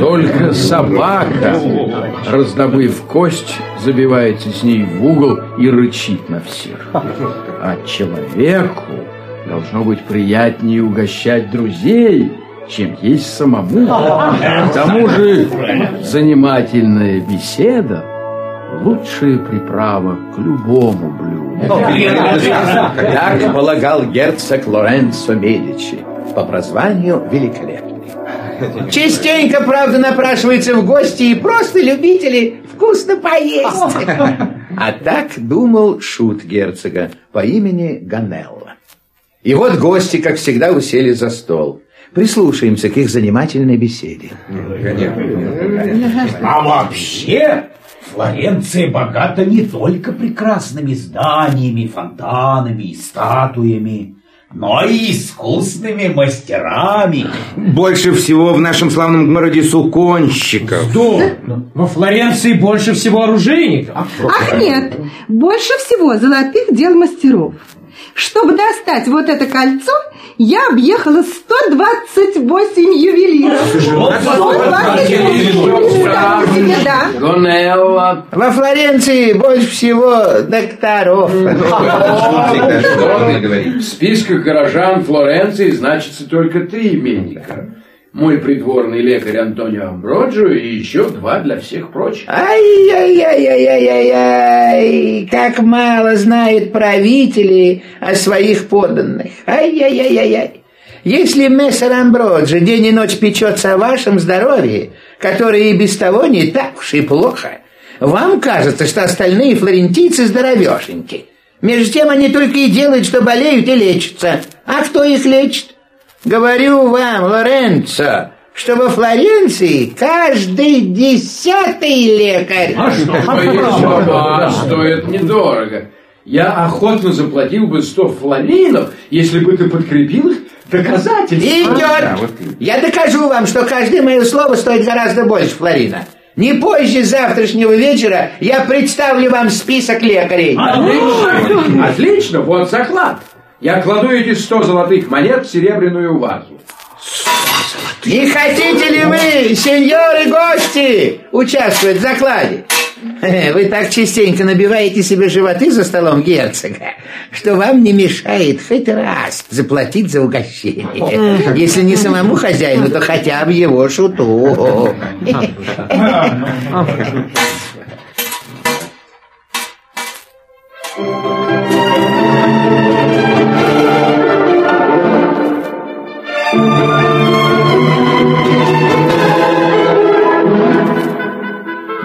Только собака, раздобыв кость, забивается с ней в угол и рычит на всех. А человеку должно быть приятнее угощать друзей, чем есть самому. К тому же занимательная беседа лучшая приправа к любому блюду. Так полагал герцог Лоренцо Медичи, по прозванию Великолепный. Частенько, правда, напрашивается в гости и просто любители вкусно поесть. А так думал шут герцога по имени Ганелла. И вот гости, как всегда, усели за стол. Прислушаемся к их занимательной беседе. А вообще, Флоренция богата не только прекрасными зданиями, фонтанами и статуями, но и искусными мастерами. Больше всего в нашем славном городе суконщиков. Что? Во Флоренции больше всего оружейников. Ах нет, больше всего золотых дел мастеров. Чтобы достать вот это кольцо, я объехала 128 ювелиров. 128 ювелиров, да. Во Флоренции больше всего докторов. В списках горожан Флоренции значится только три именника. Мой придворный лекарь Антонио Амброджо и еще два для всех прочих. Ай-яй-яй-яй-яй-яй, как мало знают правители о своих подданных. Ай-яй-яй-яй-яй. Если мессер Амброджо день и ночь печется о вашем здоровье, которое и без того не так уж и плохо, вам кажется, что остальные флорентийцы здоровешеньки. Между тем они только и делают, что болеют и лечатся. А кто их лечит? Говорю вам, Лоренцо, что во Флоренции каждый десятый лекарь. А что, а стоит недорого. Я охотно заплатил бы 100 флоринов, если бы ты подкрепил их доказательствами. Идет. Я докажу вам, что каждое мое слово стоит гораздо больше флорина. Не позже завтрашнего вечера я представлю вам список лекарей. Отлично, отлично, вот заклад. Я кладу эти 100 золотых монет в серебряную вазу. Не хотите ли вы, сеньоры гости, участвовать в закладе? Вы так частенько набиваете себе животы за столом герцога, что вам не мешает хоть раз заплатить за угощение. Если не самому хозяину, то хотя бы его шуту.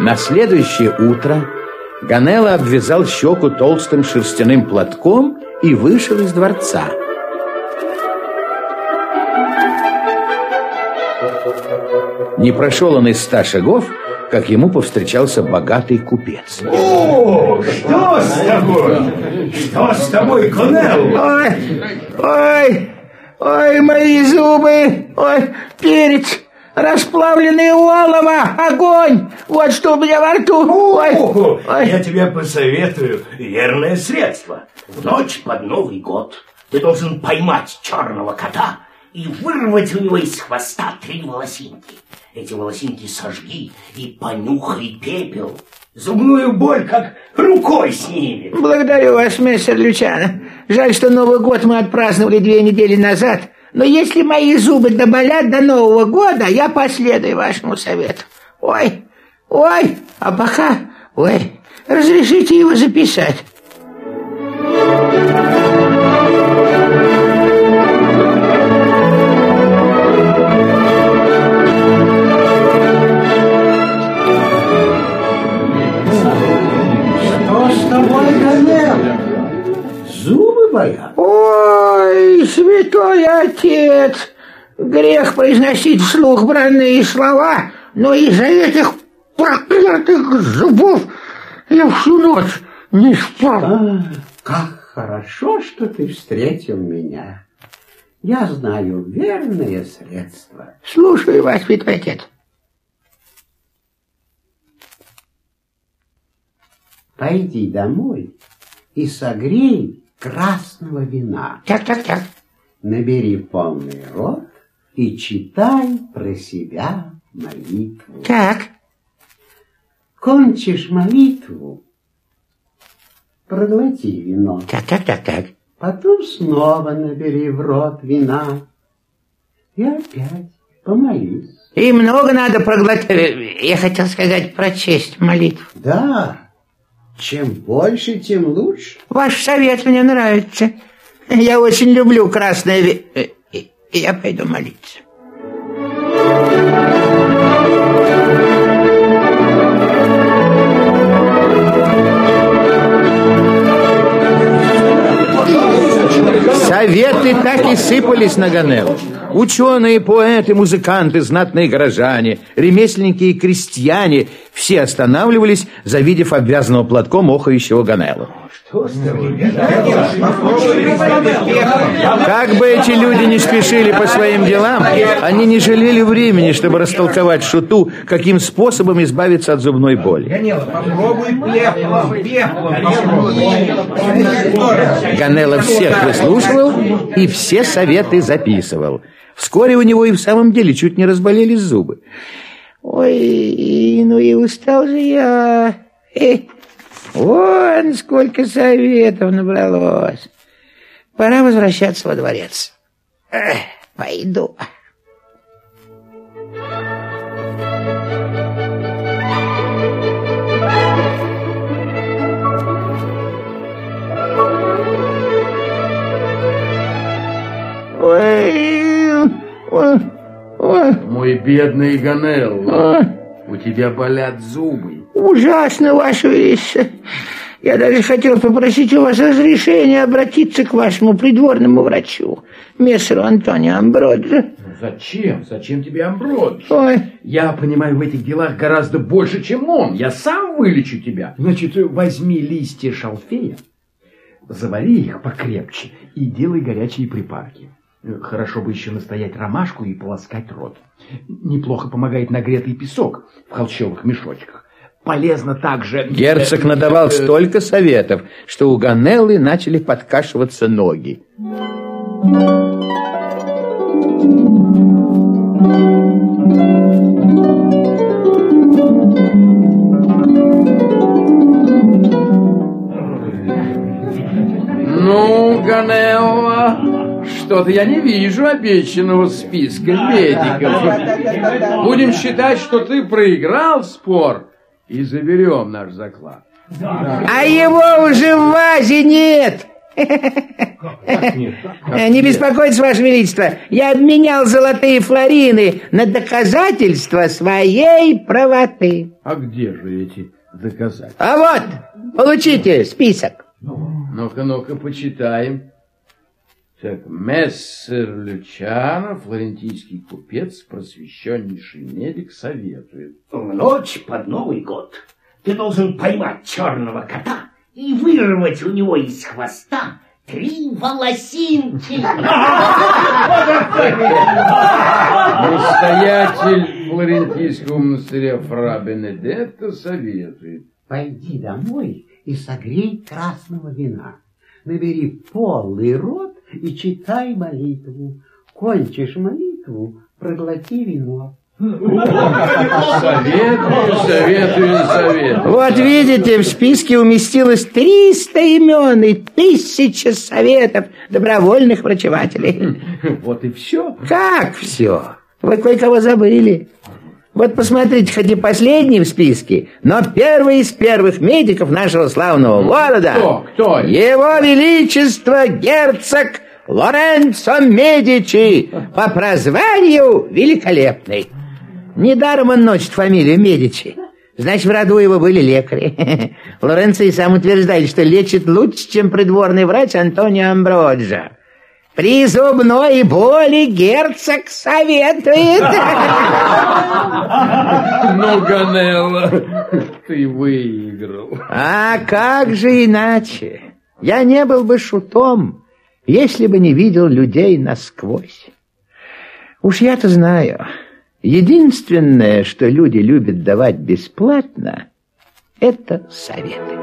На следующее утро Ганелла обвязал щеку толстым шерстяным платком и вышел из дворца. Не прошел он из ста шагов, как ему повстречался богатый купец. О, что с тобой? Что с тобой, Конел? Ой, ой, ой, мои зубы, ой, перец, расплавленный олово, огонь, вот что у меня во рту. Ой, ой. Я тебе посоветую верное средство. В ночь под Новый год ты должен поймать черного кота и вырвать у него из хвоста три волосинки. Эти волосинки сожги и понюхай пепел. Зубную боль как рукой снимет. Благодарю вас, мистер Лючано. Жаль, что Новый год мы отпраздновали две недели назад. Но если мои зубы доболят до Нового года, я последую вашему совету. Ой, ой, а ой, разрешите его записать. Святой отец, грех произносить вслух бранные слова, но из-за этих проклятых зубов я всю ночь не спал. Как хорошо, что ты встретил меня. Я знаю верное средство. Слушаю вас, святой отец. Пойди домой и согрей красного вина. Так, так, так. Набери полный рот и читай про себя молитву. Так. Кончишь молитву, проглоти вино. Так, так, так, так. Потом снова набери в рот вина и опять помолись. И много надо проглотить. Я хотел сказать, прочесть молитву. Да, чем больше, тем лучше. Ваш совет мне нравится. Я очень люблю красное ви... э, Я пойду молиться. Советы так и сыпались на Ганеллу. Ученые, поэты, музыканты, знатные горожане, ремесленники и крестьяне все останавливались, завидев обвязанного платком охающего Ганеллу. Как бы эти люди не спешили по своим делам, они не жалели времени, чтобы растолковать шуту, каким способом избавиться от зубной боли. Ганелла всех выслушивал и все советы записывал. Вскоре у него и в самом деле чуть не разболелись зубы. Ой, ну и устал же я. Вон сколько советов набралось. Пора возвращаться во дворец. Эх, пойду. Ой, ой, ой. Мой бедный Ганелло, у тебя болят зубы. Ужасно, Ваше Величество. Я даже хотел попросить у вас разрешения обратиться к вашему придворному врачу, мессеру Антонио Амброджо. Ну, зачем? Зачем тебе Амброджо? Ой. Я понимаю в этих делах гораздо больше, чем он. Я сам вылечу тебя. Значит, возьми листья шалфея, завари их покрепче и делай горячие припарки. Хорошо бы еще настоять ромашку и полоскать рот. Неплохо помогает нагретый песок в холщовых мешочках. Полезно также... Герцог надавал столько советов, что у Ганеллы начали подкашиваться ноги. Ну, Ганелла, что-то я не вижу обещанного списка медиков. Будем считать, что ты проиграл спор и заберем наш заклад. А его уже в вазе нет. Не беспокойтесь, Ваше Величество, я обменял золотые флорины на доказательства своей правоты. А где же эти доказательства? А вот, получите список. Ну-ка, ну-ка, почитаем. Так, мессер Лючано, флорентийский купец, просвещеннейший медик, советует. В ночь под Новый год ты должен поймать черного кота и вырвать у него из хвоста три волосинки. Настоятель флорентийского монастыря Фра Бенедетто советует. Пойди домой и согрей красного вина. Набери полный рот и читай молитву. Кончишь молитву, проглоти вино. Советую, советую, советую. Вот видите, в списке уместилось 300 имен и тысяча советов добровольных врачевателей. Вот и все. Как все? Вы кое-кого забыли. Вот посмотрите, хоть и последний в списке, но первый из первых медиков нашего славного города. Кто? Кто? Его Величество герцог Лоренцо Медичи по прозванию Великолепный. Недаром он носит фамилию Медичи. Значит, в роду его были лекари. Лоренцо и сам утверждает, что лечит лучше, чем придворный врач Антонио Амброджо. При зубной боли герцог советует. Ну, Ганелла, ты выиграл. А как же иначе? Я не был бы шутом, если бы не видел людей насквозь. Уж я-то знаю, единственное, что люди любят давать бесплатно, это советы.